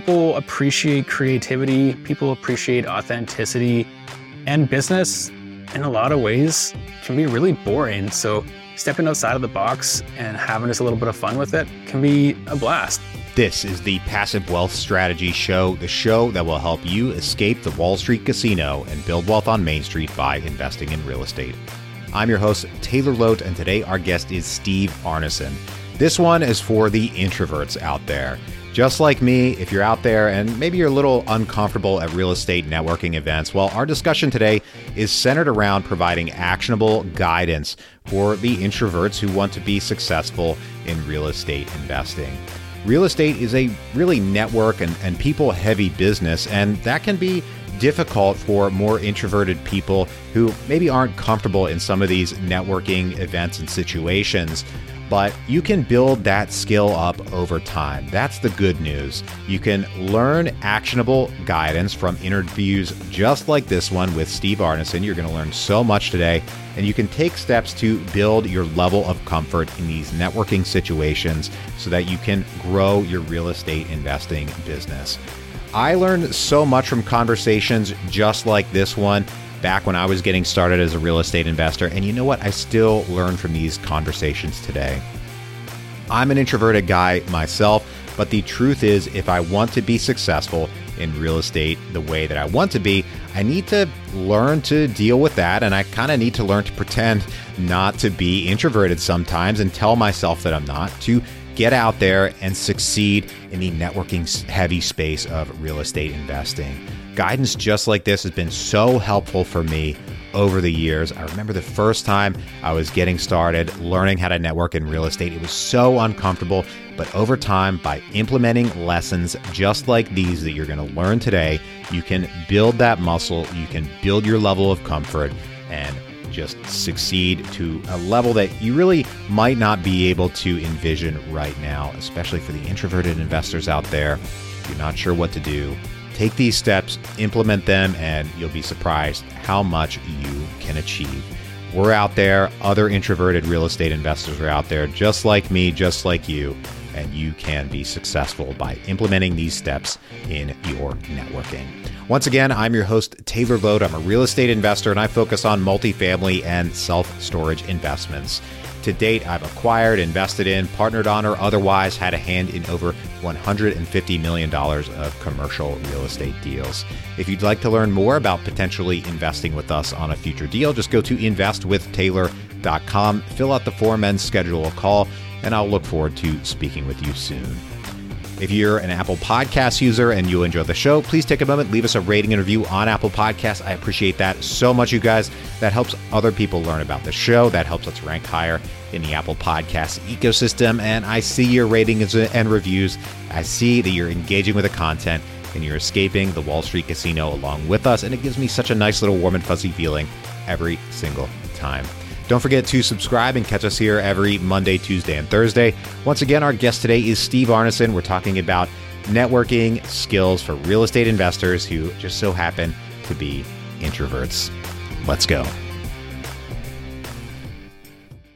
people appreciate creativity, people appreciate authenticity, and business in a lot of ways can be really boring. So stepping outside of the box and having just a little bit of fun with it can be a blast. This is the Passive Wealth Strategy Show, the show that will help you escape the Wall Street casino and build wealth on Main Street by investing in real estate. I'm your host, Taylor Loht, and today our guest is Steve Arneson. This one is for the introverts out there. Just like me, if you're out there and maybe you're a little uncomfortable at real estate networking events, well, our discussion today is centered around providing actionable guidance for the introverts who want to be successful in real estate investing. Real estate is a really network and, and people heavy business, and that can be difficult for more introverted people who maybe aren't comfortable in some of these networking events and situations but you can build that skill up over time. That's the good news. You can learn actionable guidance from interviews just like this one with Steve Arneson. You're going to learn so much today, and you can take steps to build your level of comfort in these networking situations so that you can grow your real estate investing business. I learned so much from conversations just like this one back when I was getting started as a real estate investor. And you know what? I still learn from these conversations today. I'm an introverted guy myself, but the truth is, if I want to be successful in real estate the way that I want to be, I need to learn to deal with that. And I kind of need to learn to pretend not to be introverted sometimes and tell myself that I'm not, to get out there and succeed in the networking heavy space of real estate investing. Guidance just like this has been so helpful for me over the years. I remember the first time I was getting started learning how to network in real estate. It was so uncomfortable, but over time, by implementing lessons just like these that you're going to learn today, you can build that muscle, you can build your level of comfort, and just succeed to a level that you really might not be able to envision right now, especially for the introverted investors out there. If you're not sure what to do, Take these steps, implement them, and you'll be surprised how much you can achieve. We're out there, other introverted real estate investors are out there, just like me, just like you, and you can be successful by implementing these steps in your networking. Once again, I'm your host, Taylor Loht. I'm a real estate investor and I focus on multifamily and self storage investments. To date, I've acquired, invested in, partnered on, or otherwise had a hand in over $150 million of commercial real estate deals. If you'd like to learn more about potentially investing with us on a future deal, just go to investwithtaylor.com, fill out the form, and schedule a call, and I'll look forward to speaking with you soon. If you're an Apple Podcast user and you enjoy the show, please take a moment, leave us a rating and review on Apple Podcasts. I appreciate that so much, you guys. That helps other people learn about the show. That helps us rank higher in the Apple Podcast ecosystem. And I see your ratings and reviews. I see that you're engaging with the content and you're escaping the Wall Street casino along with us. And it gives me such a nice little warm and fuzzy feeling every single time. Don't forget to subscribe and catch us here every Monday, Tuesday, and Thursday. Once again, our guest today is Steve Arneson. We're talking about networking skills for real estate investors who just so happen to be introverts. Let's go.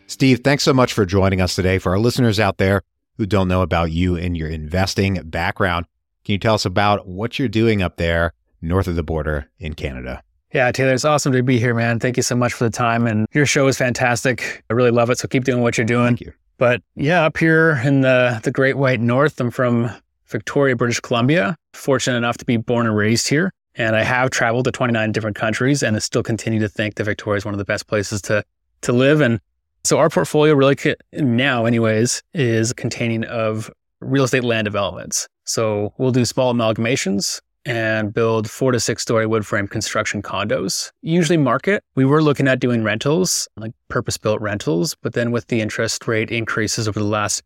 Steve, thanks so much for joining us today. For our listeners out there who don't know about you and your investing background, can you tell us about what you're doing up there north of the border in Canada? Yeah, Taylor, it's awesome to be here, man. Thank you so much for the time. And your show is fantastic. I really love it. So keep doing what you're doing. Thank you. But yeah, up here in the, the Great White North, I'm from Victoria, British Columbia. Fortunate enough to be born and raised here. And I have traveled to 29 different countries and I still continue to think that Victoria is one of the best places to, to live. And so our portfolio really now anyways is containing of real estate land developments. So we'll do small amalgamations and build four to six story wood frame construction condos. Usually market. We were looking at doing rentals, like purpose built rentals, but then with the interest rate increases over the last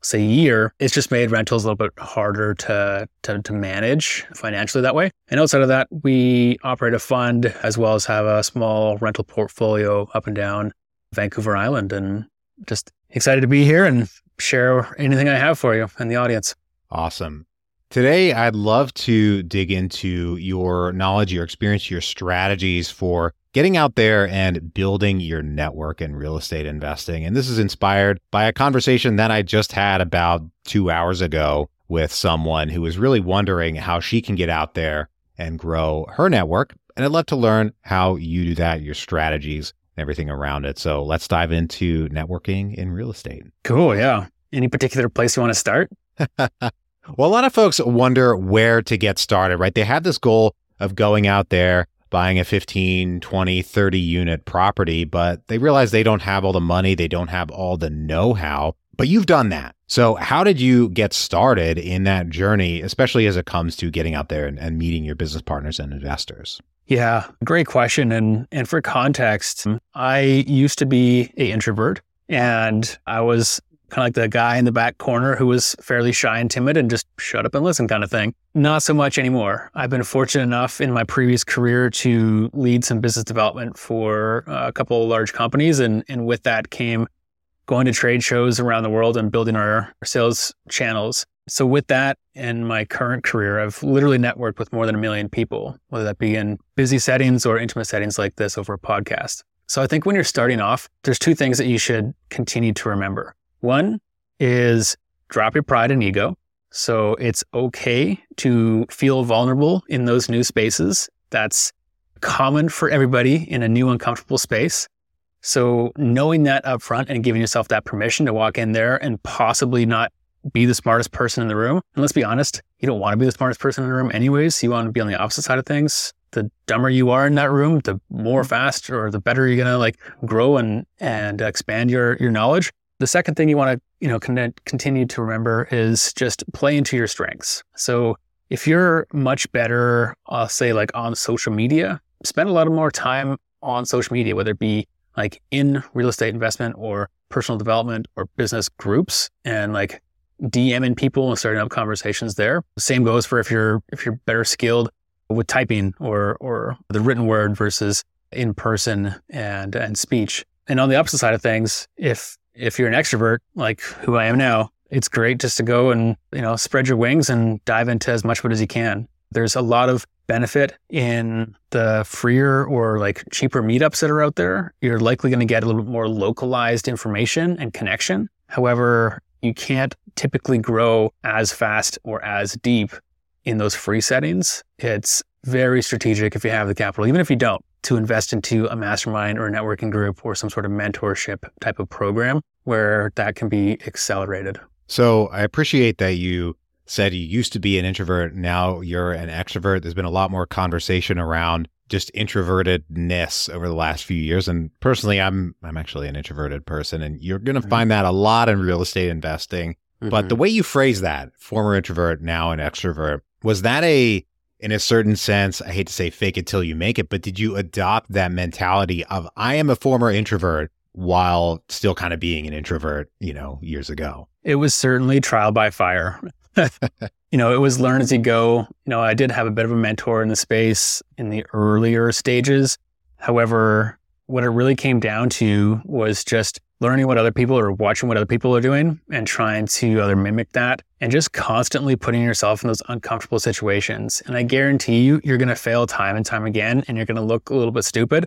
say year, it's just made rentals a little bit harder to, to, to manage financially that way. And outside of that, we operate a fund as well as have a small rental portfolio up and down Vancouver Island and just excited to be here and share anything I have for you and the audience. Awesome. Today, I'd love to dig into your knowledge, your experience, your strategies for getting out there and building your network in real estate investing. And this is inspired by a conversation that I just had about two hours ago with someone who was really wondering how she can get out there and grow her network. And I'd love to learn how you do that, your strategies, and everything around it. So let's dive into networking in real estate. Cool. Yeah. Any particular place you want to start? well, a lot of folks wonder where to get started, right? They have this goal of going out there, buying a 15, 20, 30 unit property, but they realize they don't have all the money, they don't have all the know how. But you've done that. So, how did you get started in that journey, especially as it comes to getting out there and, and meeting your business partners and investors? Yeah, great question. And and for context, I used to be a introvert and I was kind of like the guy in the back corner who was fairly shy and timid and just shut up and listen kind of thing. Not so much anymore. I've been fortunate enough in my previous career to lead some business development for uh, a couple of large companies. And, and with that came going to trade shows around the world and building our, our sales channels. So with that and my current career, I've literally networked with more than a million people, whether that be in busy settings or intimate settings like this over a podcast. So I think when you're starting off, there's two things that you should continue to remember. One is drop your pride and ego. So it's okay to feel vulnerable in those new spaces. That's common for everybody in a new uncomfortable space. So knowing that up front and giving yourself that permission to walk in there and possibly not be the smartest person in the room. And let's be honest, you don't want to be the smartest person in the room anyways. You want to be on the opposite side of things. The dumber you are in that room, the more mm-hmm. fast or the better you're going to like grow and and expand your your knowledge. The second thing you want to, you know, con- continue to remember is just play into your strengths. So if you're much better, I'll say like on social media, spend a lot of more time on social media, whether it be like in real estate investment or personal development or business groups and like DMing people and starting up conversations there. Same goes for if you're if you're better skilled with typing or or the written word versus in person and and speech. And on the opposite side of things, if if you're an extrovert like who I am now, it's great just to go and, you know, spread your wings and dive into as much of it as you can. There's a lot of benefit in the freer or like cheaper meetups that are out there. You're likely going to get a little bit more localized information and connection. However, you can't typically grow as fast or as deep in those free settings. It's very strategic if you have the capital, even if you don't to invest into a mastermind or a networking group or some sort of mentorship type of program where that can be accelerated. So I appreciate that you said you used to be an introvert, now you're an extrovert. There's been a lot more conversation around just introvertedness over the last few years. And personally, I'm I'm actually an introverted person, and you're going to mm-hmm. find that a lot in real estate investing. Mm-hmm. But the mm-hmm. way you phrase that, former introvert, now an extrovert, was that a in a certain sense, I hate to say fake it till you make it, but did you adopt that mentality of I am a former introvert while still kind of being an introvert, you know, years ago? It was certainly trial by fire. you know, it was learn as you go. You know, I did have a bit of a mentor in the space in the earlier stages. However, what it really came down to was just learning what other people or watching what other people are doing and trying to either mimic that and just constantly putting yourself in those uncomfortable situations. And I guarantee you, you're going to fail time and time again and you're going to look a little bit stupid.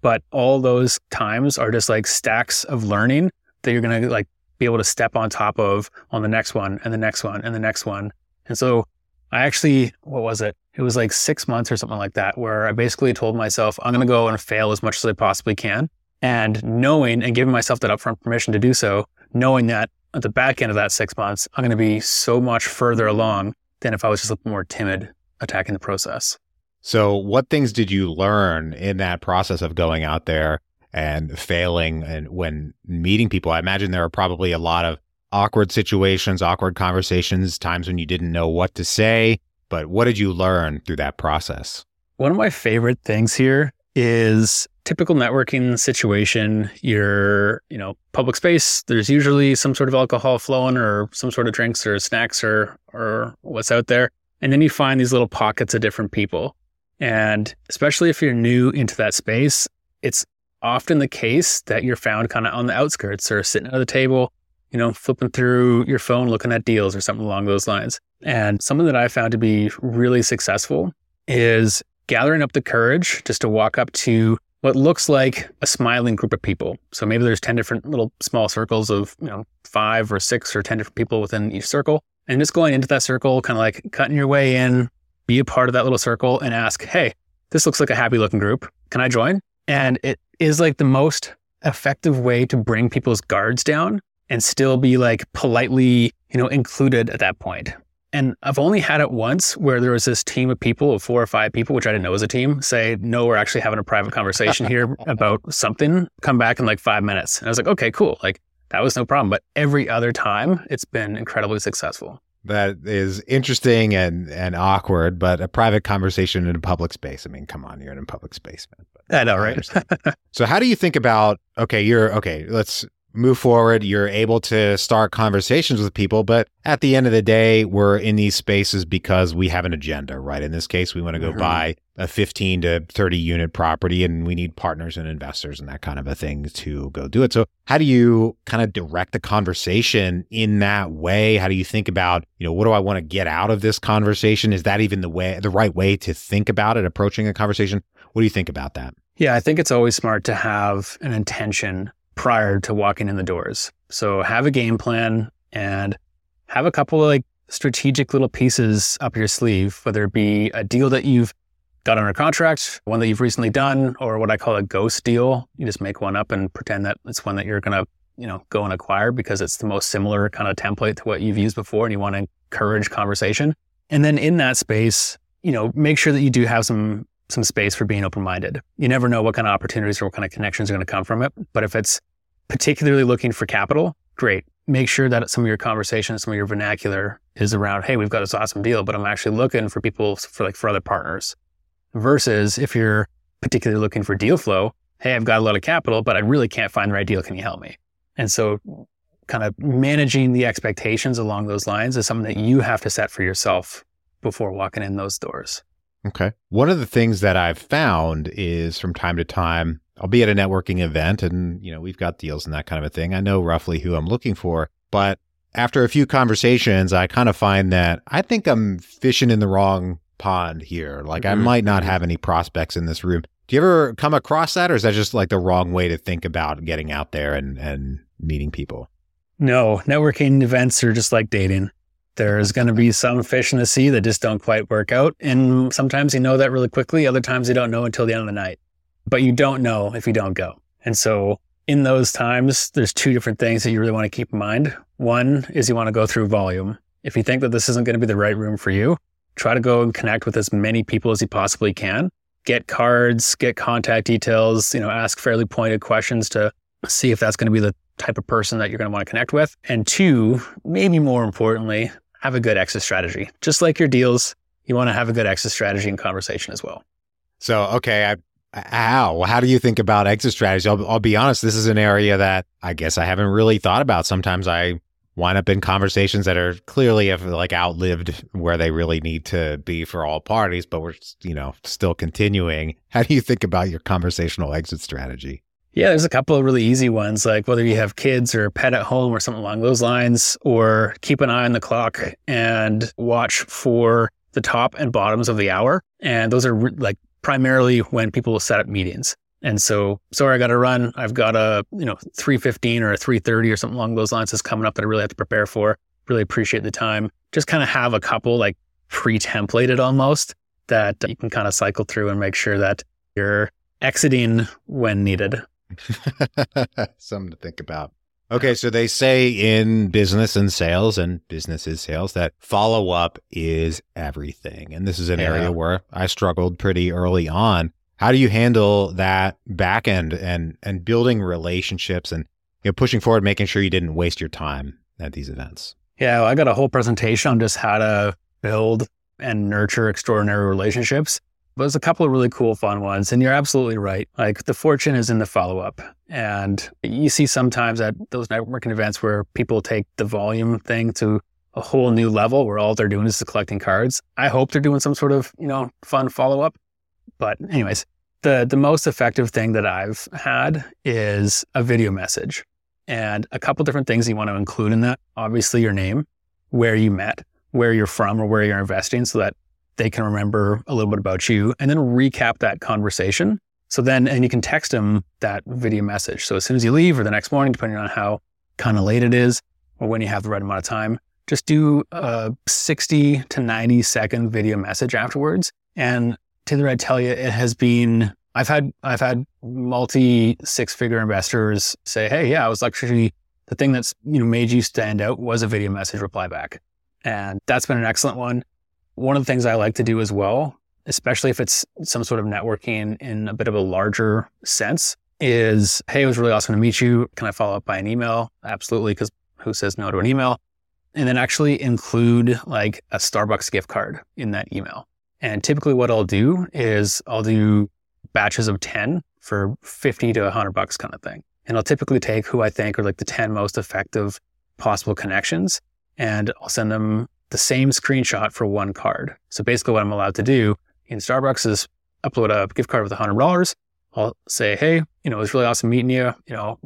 But all those times are just like stacks of learning that you're going to like be able to step on top of on the next one and the next one and the next one. And so I actually, what was it? It was like six months or something like that, where I basically told myself, I'm going to go and fail as much as I possibly can and knowing and giving myself that upfront permission to do so, knowing that at the back end of that six months, I'm going to be so much further along than if I was just a little more timid attacking the process. So, what things did you learn in that process of going out there and failing and when meeting people? I imagine there are probably a lot of awkward situations, awkward conversations, times when you didn't know what to say. But what did you learn through that process? One of my favorite things here is typical networking situation, you're, you know, public space, there's usually some sort of alcohol flowing or some sort of drinks or snacks or or what's out there. And then you find these little pockets of different people. And especially if you're new into that space, it's often the case that you're found kind of on the outskirts or sitting at the table, you know, flipping through your phone, looking at deals or something along those lines. And something that I found to be really successful is gathering up the courage just to walk up to what looks like a smiling group of people. So maybe there's 10 different little small circles of, you know, five or six or 10 different people within each circle. And just going into that circle, kind of like cutting your way in, be a part of that little circle and ask, hey, this looks like a happy looking group. Can I join? And it is like the most effective way to bring people's guards down and still be like politely, you know, included at that point. And I've only had it once where there was this team of people of four or five people, which I didn't know was a team, say, no, we're actually having a private conversation here about something. Come back in like five minutes. And I was like, okay, cool. Like that was no problem. But every other time, it's been incredibly successful. That is interesting and, and awkward, but a private conversation in a public space. I mean, come on, you're in a public space, man. But I know, right? so, how do you think about? Okay, you're okay. Let's move forward. You're able to start conversations with people, but at the end of the day, we're in these spaces because we have an agenda, right? In this case, we want to go mm-hmm. buy a 15 to 30 unit property and we need partners and investors and that kind of a thing to go do it. So, how do you kind of direct the conversation in that way? How do you think about, you know, what do I want to get out of this conversation? Is that even the way, the right way to think about it, approaching a conversation? What do you think about that? Yeah, I think it's always smart to have an intention prior to walking in the doors. So have a game plan and have a couple of like strategic little pieces up your sleeve, whether it be a deal that you've got under contract, one that you've recently done, or what I call a ghost deal. You just make one up and pretend that it's one that you're going to, you know, go and acquire because it's the most similar kind of template to what you've used before and you want to encourage conversation. And then in that space, you know, make sure that you do have some some space for being open minded. You never know what kind of opportunities or what kind of connections are going to come from it. But if it's particularly looking for capital, great. Make sure that some of your conversations, some of your vernacular is around, hey, we've got this awesome deal, but I'm actually looking for people for like for other partners. Versus if you're particularly looking for deal flow, hey, I've got a lot of capital, but I really can't find the right deal. Can you help me? And so kind of managing the expectations along those lines is something that you have to set for yourself before walking in those doors. Okay. One of the things that I've found is from time to time, I'll be at a networking event and, you know, we've got deals and that kind of a thing. I know roughly who I'm looking for, but after a few conversations, I kind of find that I think I'm fishing in the wrong pond here. Like mm-hmm. I might not mm-hmm. have any prospects in this room. Do you ever come across that or is that just like the wrong way to think about getting out there and, and meeting people? No, networking events are just like dating. There's going to be some fish in the sea that just don't quite work out. And sometimes you know that really quickly. Other times you don't know until the end of the night but you don't know if you don't go. And so in those times, there's two different things that you really want to keep in mind. One is you want to go through volume. If you think that this isn't going to be the right room for you, try to go and connect with as many people as you possibly can. Get cards, get contact details, you know, ask fairly pointed questions to see if that's going to be the type of person that you're going to want to connect with. And two, maybe more importantly, have a good exit strategy. Just like your deals, you want to have a good exit strategy and conversation as well. So, okay, I how? How do you think about exit strategy? I'll, I'll be honest, this is an area that I guess I haven't really thought about. Sometimes I wind up in conversations that are clearly have like outlived where they really need to be for all parties, but we're you know still continuing. How do you think about your conversational exit strategy? Yeah, there's a couple of really easy ones, like whether you have kids or a pet at home or something along those lines, or keep an eye on the clock and watch for the top and bottoms of the hour. And those are re- like primarily when people will set up meetings. And so, sorry, I got to run. I've got a, you know, 315 or a 330 or something along those lines is coming up that I really have to prepare for. Really appreciate the time. Just kind of have a couple like pre-templated almost that you can kind of cycle through and make sure that you're exiting when needed. Something to think about. Okay, so they say in business and sales and business is sales that follow up is everything. And this is an yeah. area where I struggled pretty early on. How do you handle that back end and and building relationships and you know pushing forward making sure you didn't waste your time at these events? Yeah, well, I got a whole presentation on just how to build and nurture extraordinary relationships. But there's a couple of really cool, fun ones. And you're absolutely right. Like the fortune is in the follow up. And you see sometimes at those networking events where people take the volume thing to a whole new level where all they're doing is collecting cards. I hope they're doing some sort of, you know, fun follow up. But anyways, the the most effective thing that I've had is a video message. And a couple different things you want to include in that. Obviously your name, where you met, where you're from or where you're investing so that they can remember a little bit about you and then recap that conversation. So then, and you can text them that video message. So as soon as you leave or the next morning, depending on how kind of late it is or when you have the right amount of time, just do a 60 to 90 second video message afterwards. And Taylor, I tell you, it has been I've had I've had multi six figure investors say, "Hey, yeah, I was actually the thing that's you know made you stand out was a video message reply back," and that's been an excellent one. One of the things I like to do as well, especially if it's some sort of networking in a bit of a larger sense, is, "Hey, it was really awesome to meet you. Can I follow up by an email?" Absolutely, because who says no to an email? And then actually include like a Starbucks gift card in that email. And typically, what I'll do is I'll do batches of 10 for 50 to 100 bucks kind of thing. And I'll typically take who I think are like the 10 most effective possible connections and I'll send them the same screenshot for one card. So basically what I'm allowed to do in Starbucks is upload a gift card with $100. I'll say, hey, you know, it was really awesome meeting you. You know,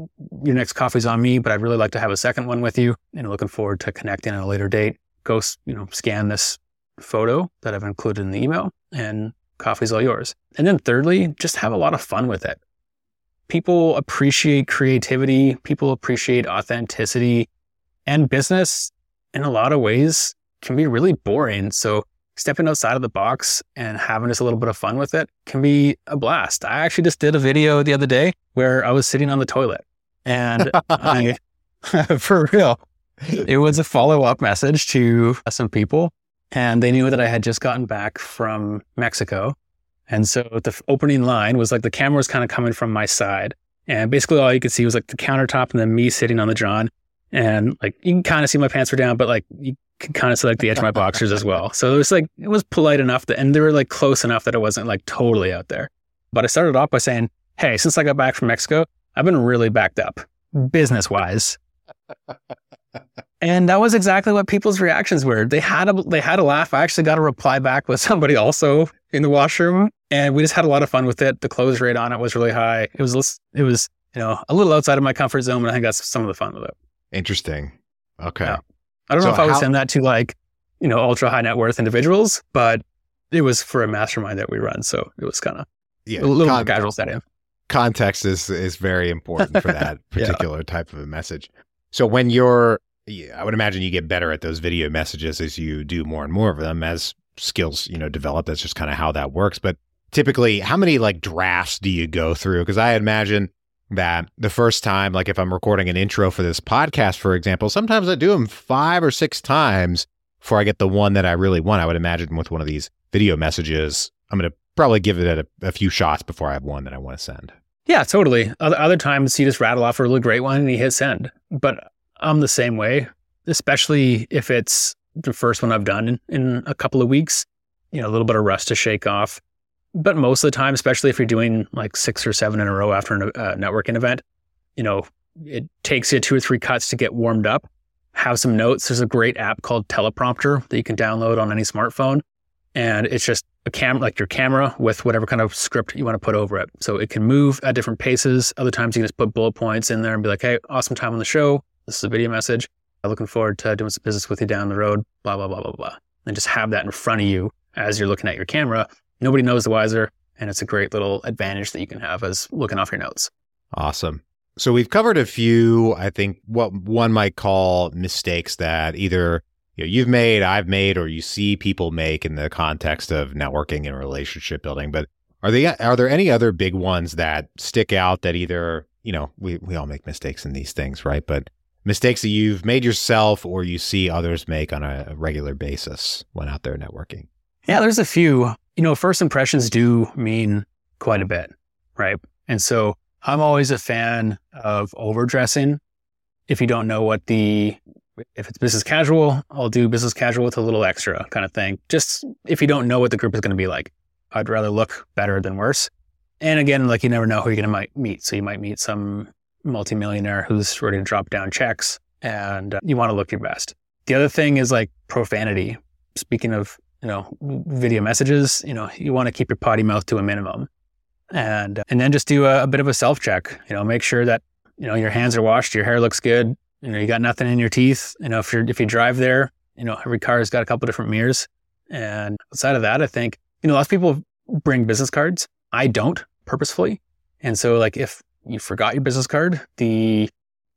your next coffee's on me, but I'd really like to have a second one with you and looking forward to connecting at a later date. Go, you know, scan this photo that I've included in the email and coffee's all yours. And then thirdly, just have a lot of fun with it. People appreciate creativity, people appreciate authenticity, and business in a lot of ways can be really boring. So stepping outside of the box and having just a little bit of fun with it can be a blast. I actually just did a video the other day where I was sitting on the toilet and I, for real, it was a follow up message to some people and they knew that I had just gotten back from Mexico. And so the opening line was like the camera was kind of coming from my side. And basically all you could see was like the countertop and then me sitting on the John. And like you can kind of see my pants were down, but like you can kind of see like the edge of my boxers as well. So it was like, it was polite enough that, and they were like close enough that it wasn't like totally out there. But I started off by saying, Hey, since I got back from Mexico, I've been really backed up business wise. And that was exactly what people's reactions were. They had a they had a laugh. I actually got a reply back with somebody also in the washroom, and we just had a lot of fun with it. The close rate on it was really high. It was it was you know a little outside of my comfort zone, but I think that's some of the fun with it. Interesting. Okay. Yeah. I don't so know if I would how- send that to like you know ultra high net worth individuals, but it was for a mastermind that we run, so it was kind of yeah, a little con- casual setting. Context is is very important for that particular yeah. type of a message. So when you're I would imagine you get better at those video messages as you do more and more of them as skills, you know, develop. That's just kind of how that works. But typically, how many like drafts do you go through? Because I imagine that the first time, like if I'm recording an intro for this podcast, for example, sometimes I do them five or six times before I get the one that I really want. I would imagine with one of these video messages, I'm going to probably give it a, a few shots before I have one that I want to send. Yeah, totally. Other, other times you just rattle off a really great one and you hit send. But I'm the same way, especially if it's the first one I've done in, in a couple of weeks. You know, a little bit of rust to shake off. But most of the time, especially if you're doing like six or seven in a row after a uh, networking event, you know, it takes you two or three cuts to get warmed up. Have some notes. There's a great app called Teleprompter that you can download on any smartphone. And it's just a camera, like your camera with whatever kind of script you want to put over it. So it can move at different paces. Other times you can just put bullet points in there and be like, hey, awesome time on the show. This is a video message. I'm looking forward to doing some business with you down the road, blah, blah, blah, blah, blah. And just have that in front of you as you're looking at your camera. Nobody knows the wiser. And it's a great little advantage that you can have as looking off your notes. Awesome. So we've covered a few, I think, what one might call mistakes that either you know, you've made, I've made, or you see people make in the context of networking and relationship building. But are they are there any other big ones that stick out that either you know we we all make mistakes in these things, right? But mistakes that you've made yourself or you see others make on a regular basis when out there networking? Yeah, there's a few. You know, first impressions do mean quite a bit, right? And so I'm always a fan of overdressing. If you don't know what the, if it's business casual, I'll do business casual with a little extra kind of thing. Just if you don't know what the group is going to be like, I'd rather look better than worse. And again, like you never know who you're going to meet. So you might meet some multimillionaire who's ready to drop down checks and uh, you want to look your best. The other thing is like profanity. Speaking of, you know, video messages, you know, you want to keep your potty mouth to a minimum. And and then just do a, a bit of a self check, you know, make sure that, you know, your hands are washed, your hair looks good, you know, you got nothing in your teeth. You know, if you're if you drive there, you know, every car has got a couple different mirrors. And outside of that, I think, you know, lots of people bring business cards. I don't purposefully. And so like if you forgot your business card, the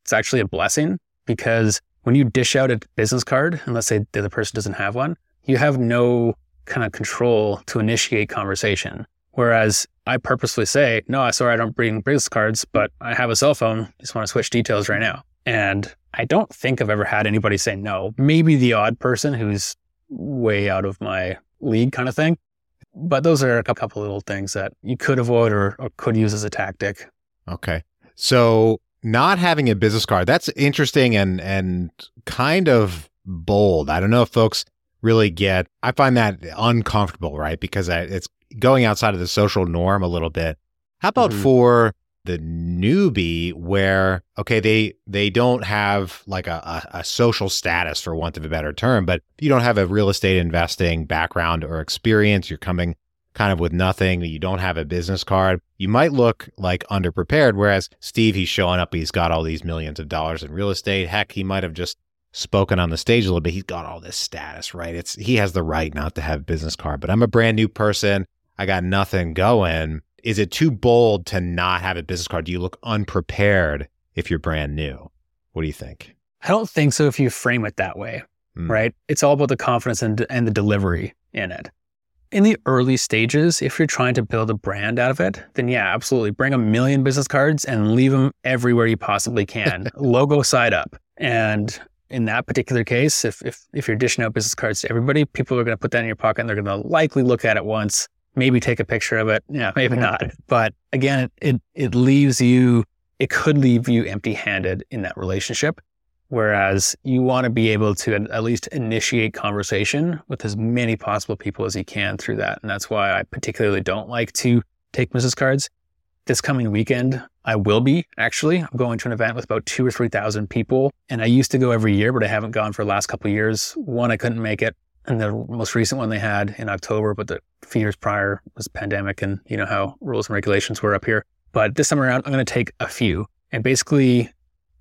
it's actually a blessing because when you dish out a business card, and let's say the other person doesn't have one, you have no kind of control to initiate conversation. Whereas I purposely say, no, I sorry, I don't bring business cards, but I have a cell phone. Just want to switch details right now. And I don't think I've ever had anybody say no. Maybe the odd person who's way out of my league kind of thing. But those are a couple little things that you could avoid or, or could use as a tactic. Okay. So not having a business card, that's interesting and and kind of bold. I don't know if folks really get I find that uncomfortable, right? Because it's going outside of the social norm a little bit. How about mm-hmm. for the newbie where okay they they don't have like a, a, a, social status for want of a better term but you don't have a real estate investing background or experience you're coming kind of with nothing you don't have a business card you might look like underprepared whereas steve he's showing up he's got all these millions of dollars in real estate heck he might have just spoken on the stage a little bit he's got all this status right it's he has the right not to have a business card but i'm a brand new person i got nothing going is it too bold to not have a business card? Do you look unprepared if you're brand new? What do you think? I don't think so if you frame it that way, mm. right? It's all about the confidence and, and the delivery in it. In the early stages, if you're trying to build a brand out of it, then yeah, absolutely. Bring a million business cards and leave them everywhere you possibly can, logo side up. And in that particular case, if, if, if you're dishing out business cards to everybody, people are going to put that in your pocket and they're going to likely look at it once maybe take a picture of it. Yeah, maybe not. But again, it, it leaves you, it could leave you empty handed in that relationship. Whereas you want to be able to at least initiate conversation with as many possible people as you can through that. And that's why I particularly don't like to take business cards. This coming weekend, I will be actually. I'm going to an event with about two or 3,000 people. And I used to go every year, but I haven't gone for the last couple years. One, I couldn't make it and the most recent one they had in October, but the few years prior was pandemic and you know how rules and regulations were up here. But this time around, I'm going to take a few and basically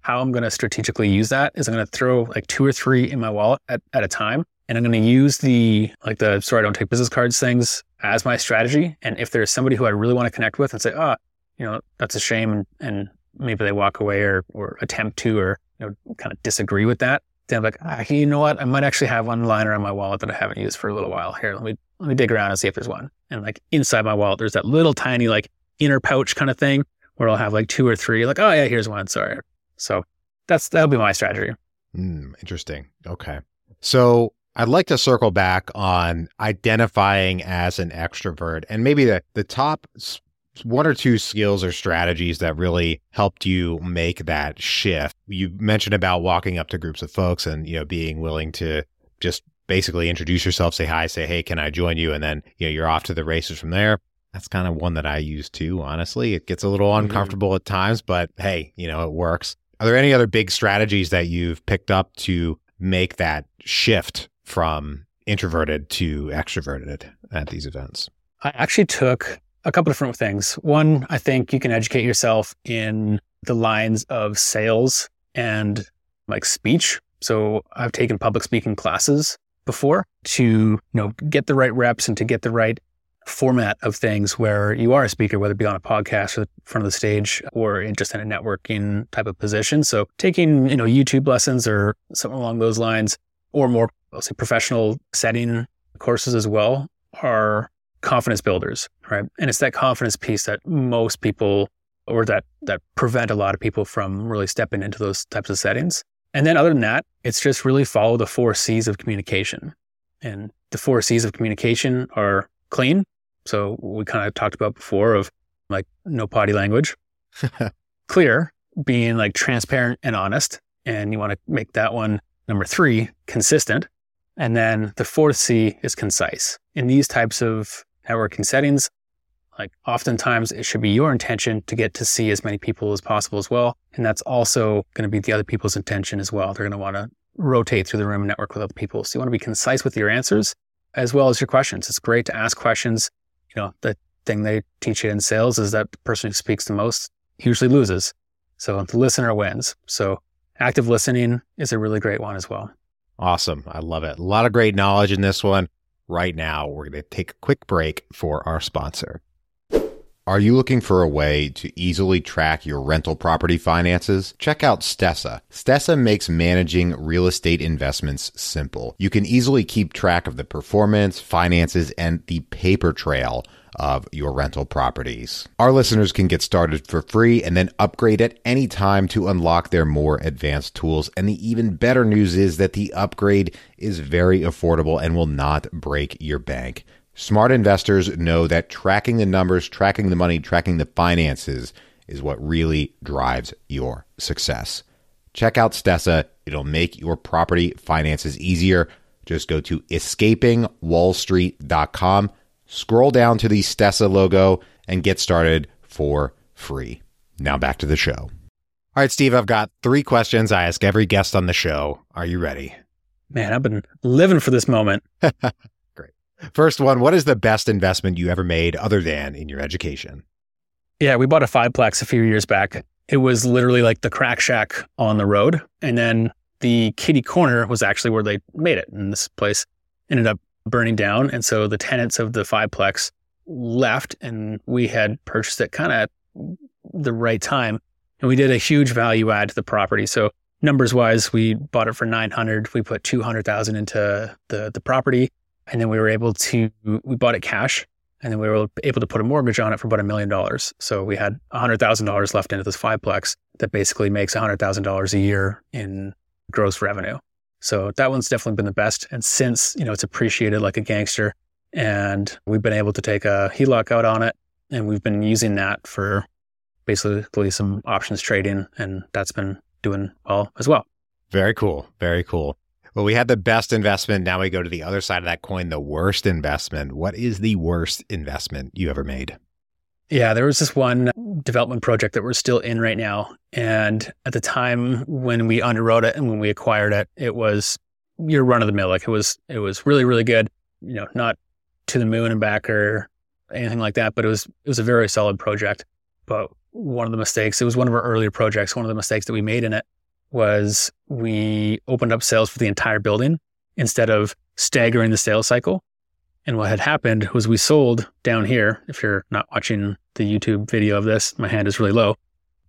how I'm going to strategically use that is I'm going to throw like two or three in my wallet at, at a time. And I'm going to use the, like the, sorry, I don't take business cards things as my strategy. And if there's somebody who I really want to connect with and say, ah, oh, you know, that's a shame. And, and maybe they walk away or, or attempt to, or, you know, kind of disagree with that, then I'm like, ah, you know what? I might actually have one liner on my wallet that I haven't used for a little while. Here, let me let me dig around and see if there's one. And like inside my wallet, there's that little tiny like inner pouch kind of thing where I'll have like two or three. Like, oh yeah, here's one. Sorry. So that's that'll be my strategy. Mm, interesting. Okay. So I'd like to circle back on identifying as an extrovert and maybe the, the top one or two skills or strategies that really helped you make that shift. You mentioned about walking up to groups of folks and, you know, being willing to just basically introduce yourself, say hi, say, hey, can I join you? And then, you know, you're off to the races from there. That's kind of one that I use too, honestly. It gets a little mm-hmm. uncomfortable mm-hmm. at times, but hey, you know, it works. Are there any other big strategies that you've picked up to make that shift from introverted to extroverted at these events? I actually took a couple different things. One, I think you can educate yourself in the lines of sales and like speech. So I've taken public speaking classes before to, you know, get the right reps and to get the right format of things where you are a speaker, whether it be on a podcast or front of the stage or in just in a networking type of position. So taking, you know, YouTube lessons or something along those lines or more, I'll say professional setting courses as well are confidence builders, right? And it's that confidence piece that most people or that that prevent a lot of people from really stepping into those types of settings. And then other than that, it's just really follow the four C's of communication. And the four C's of communication are clean. So we kind of talked about before of like no potty language. Clear, being like transparent and honest. And you want to make that one number three, consistent. And then the fourth C is concise. In these types of networking settings, like oftentimes it should be your intention to get to see as many people as possible as well. And that's also going to be the other people's intention as well. They're going to want to rotate through the room and network with other people. So you want to be concise with your answers as well as your questions. It's great to ask questions. You know, the thing they teach you in sales is that the person who speaks the most usually loses. So the listener wins. So active listening is a really great one as well. Awesome. I love it. A lot of great knowledge in this one right now. We're going to take a quick break for our sponsor. Are you looking for a way to easily track your rental property finances? Check out Stessa. Stessa makes managing real estate investments simple. You can easily keep track of the performance, finances, and the paper trail of your rental properties. Our listeners can get started for free and then upgrade at any time to unlock their more advanced tools. And the even better news is that the upgrade is very affordable and will not break your bank. Smart investors know that tracking the numbers, tracking the money, tracking the finances is what really drives your success. Check out Stessa. It'll make your property finances easier. Just go to escapingwallstreet.com, scroll down to the Stessa logo, and get started for free. Now back to the show. All right, Steve, I've got three questions I ask every guest on the show. Are you ready? Man, I've been living for this moment. Great. First one, what is the best investment you ever made other than in your education? Yeah, we bought a fiveplex a few years back. It was literally like the crack shack on the road. And then the kitty corner was actually where they made it. And this place ended up burning down. And so the tenants of the fiveplex left and we had purchased it kind of at the right time. And we did a huge value add to the property. So numbers wise, we bought it for 900. We put 200,000 into the, the property and then we were able to, we bought it cash and then we were able to put a mortgage on it for about a million dollars. So we had $100,000 left into this fiveplex that basically makes $100,000 a year in gross revenue. So that one's definitely been the best. And since, you know, it's appreciated like a gangster and we've been able to take a HELOC out on it and we've been using that for basically some options trading and that's been doing well as well. Very cool. Very cool. Well, we had the best investment. Now we go to the other side of that coin, the worst investment. What is the worst investment you ever made? Yeah, there was this one development project that we're still in right now. And at the time when we underwrote it and when we acquired it, it was your run of the mill. Like it was, it was really, really good. You know, not to the moon and back or anything like that, but it was, it was a very solid project. But one of the mistakes, it was one of our earlier projects. One of the mistakes that we made in it was we opened up sales for the entire building instead of staggering the sales cycle. And what had happened was we sold down here. If you're not watching the YouTube video of this, my hand is really low.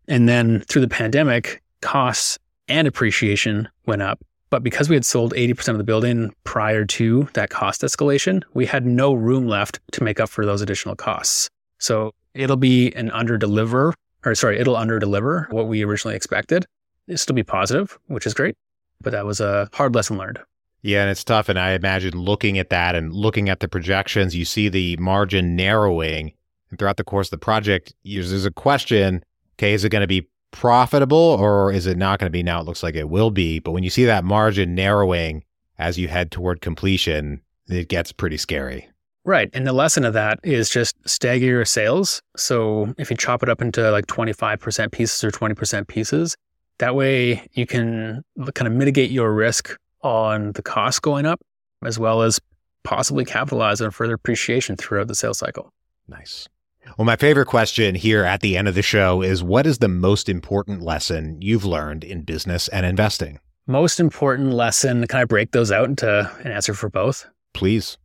And then through the pandemic, costs and appreciation went up. But because we had sold 80% of the building prior to that cost escalation, we had no room left to make up for those additional costs. So it'll be an under deliver, or sorry, it'll under deliver what we originally expected It'll still be positive, which is great. But that was a hard lesson learned. Yeah, and it's tough. And I imagine looking at that and looking at the projections, you see the margin narrowing. And throughout the course of the project, there's a question okay, is it going to be profitable or is it not going to be? Now it looks like it will be. But when you see that margin narrowing as you head toward completion, it gets pretty scary. Right. And the lesson of that is just stagger your sales. So if you chop it up into like 25% pieces or 20% pieces, that way you can kind of mitigate your risk on the cost going up, as well as possibly capitalize on further appreciation throughout the sales cycle. Nice. Well, my favorite question here at the end of the show is what is the most important lesson you've learned in business and investing? Most important lesson, can I break those out into an answer for both? Please.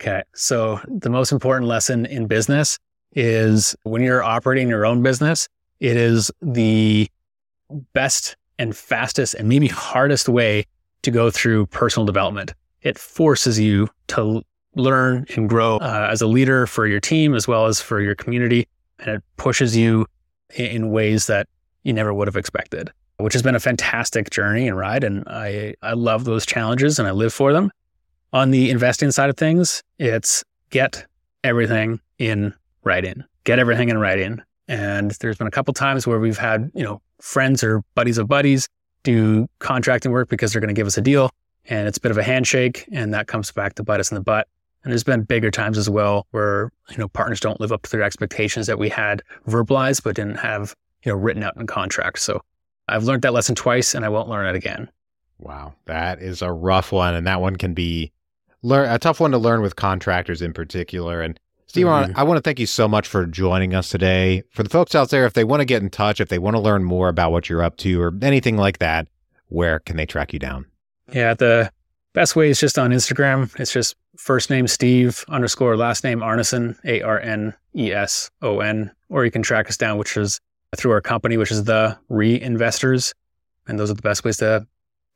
Okay. So, the most important lesson in business is when you're operating your own business, it is the best and fastest and maybe hardest way to go through personal development. It forces you to learn and grow uh, as a leader for your team as well as for your community. And it pushes you in ways that you never would have expected, which has been a fantastic journey and ride. And I, I love those challenges and I live for them. On the investing side of things, it's get everything in writing, get everything in writing. And there's been a couple times where we've had, you know, friends or buddies of buddies do contracting work because they're going to give us a deal. And it's a bit of a handshake and that comes back to bite us in the butt. And there's been bigger times as well where, you know, partners don't live up to their expectations that we had verbalized, but didn't have, you know, written out in contract. So I've learned that lesson twice and I won't learn it again. Wow. That is a rough one. And that one can be learn a tough one to learn with contractors in particular. And Steve, mm-hmm. I want to thank you so much for joining us today. For the folks out there, if they want to get in touch, if they want to learn more about what you're up to or anything like that, where can they track you down? Yeah, the best way is just on Instagram. It's just first name Steve underscore last name Arneson, A R N E S O N, or you can track us down, which is through our company, which is the Reinvestors. And those are the best ways to,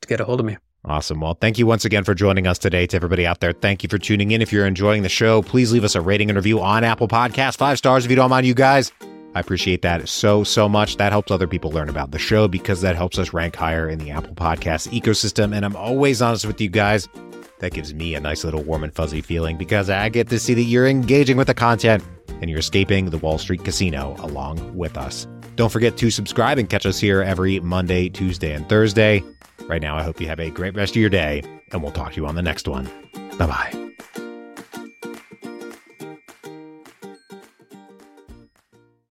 to get a hold of me. Awesome. Well, thank you once again for joining us today. To everybody out there, thank you for tuning in. If you're enjoying the show, please leave us a rating and review on Apple Podcasts. Five stars if you don't mind, you guys. I appreciate that so, so much. That helps other people learn about the show because that helps us rank higher in the Apple Podcast ecosystem. And I'm always honest with you guys. That gives me a nice little warm and fuzzy feeling because I get to see that you're engaging with the content and you're escaping the Wall Street casino along with us. Don't forget to subscribe and catch us here every Monday, Tuesday, and Thursday. Right now, I hope you have a great rest of your day, and we'll talk to you on the next one. Bye bye.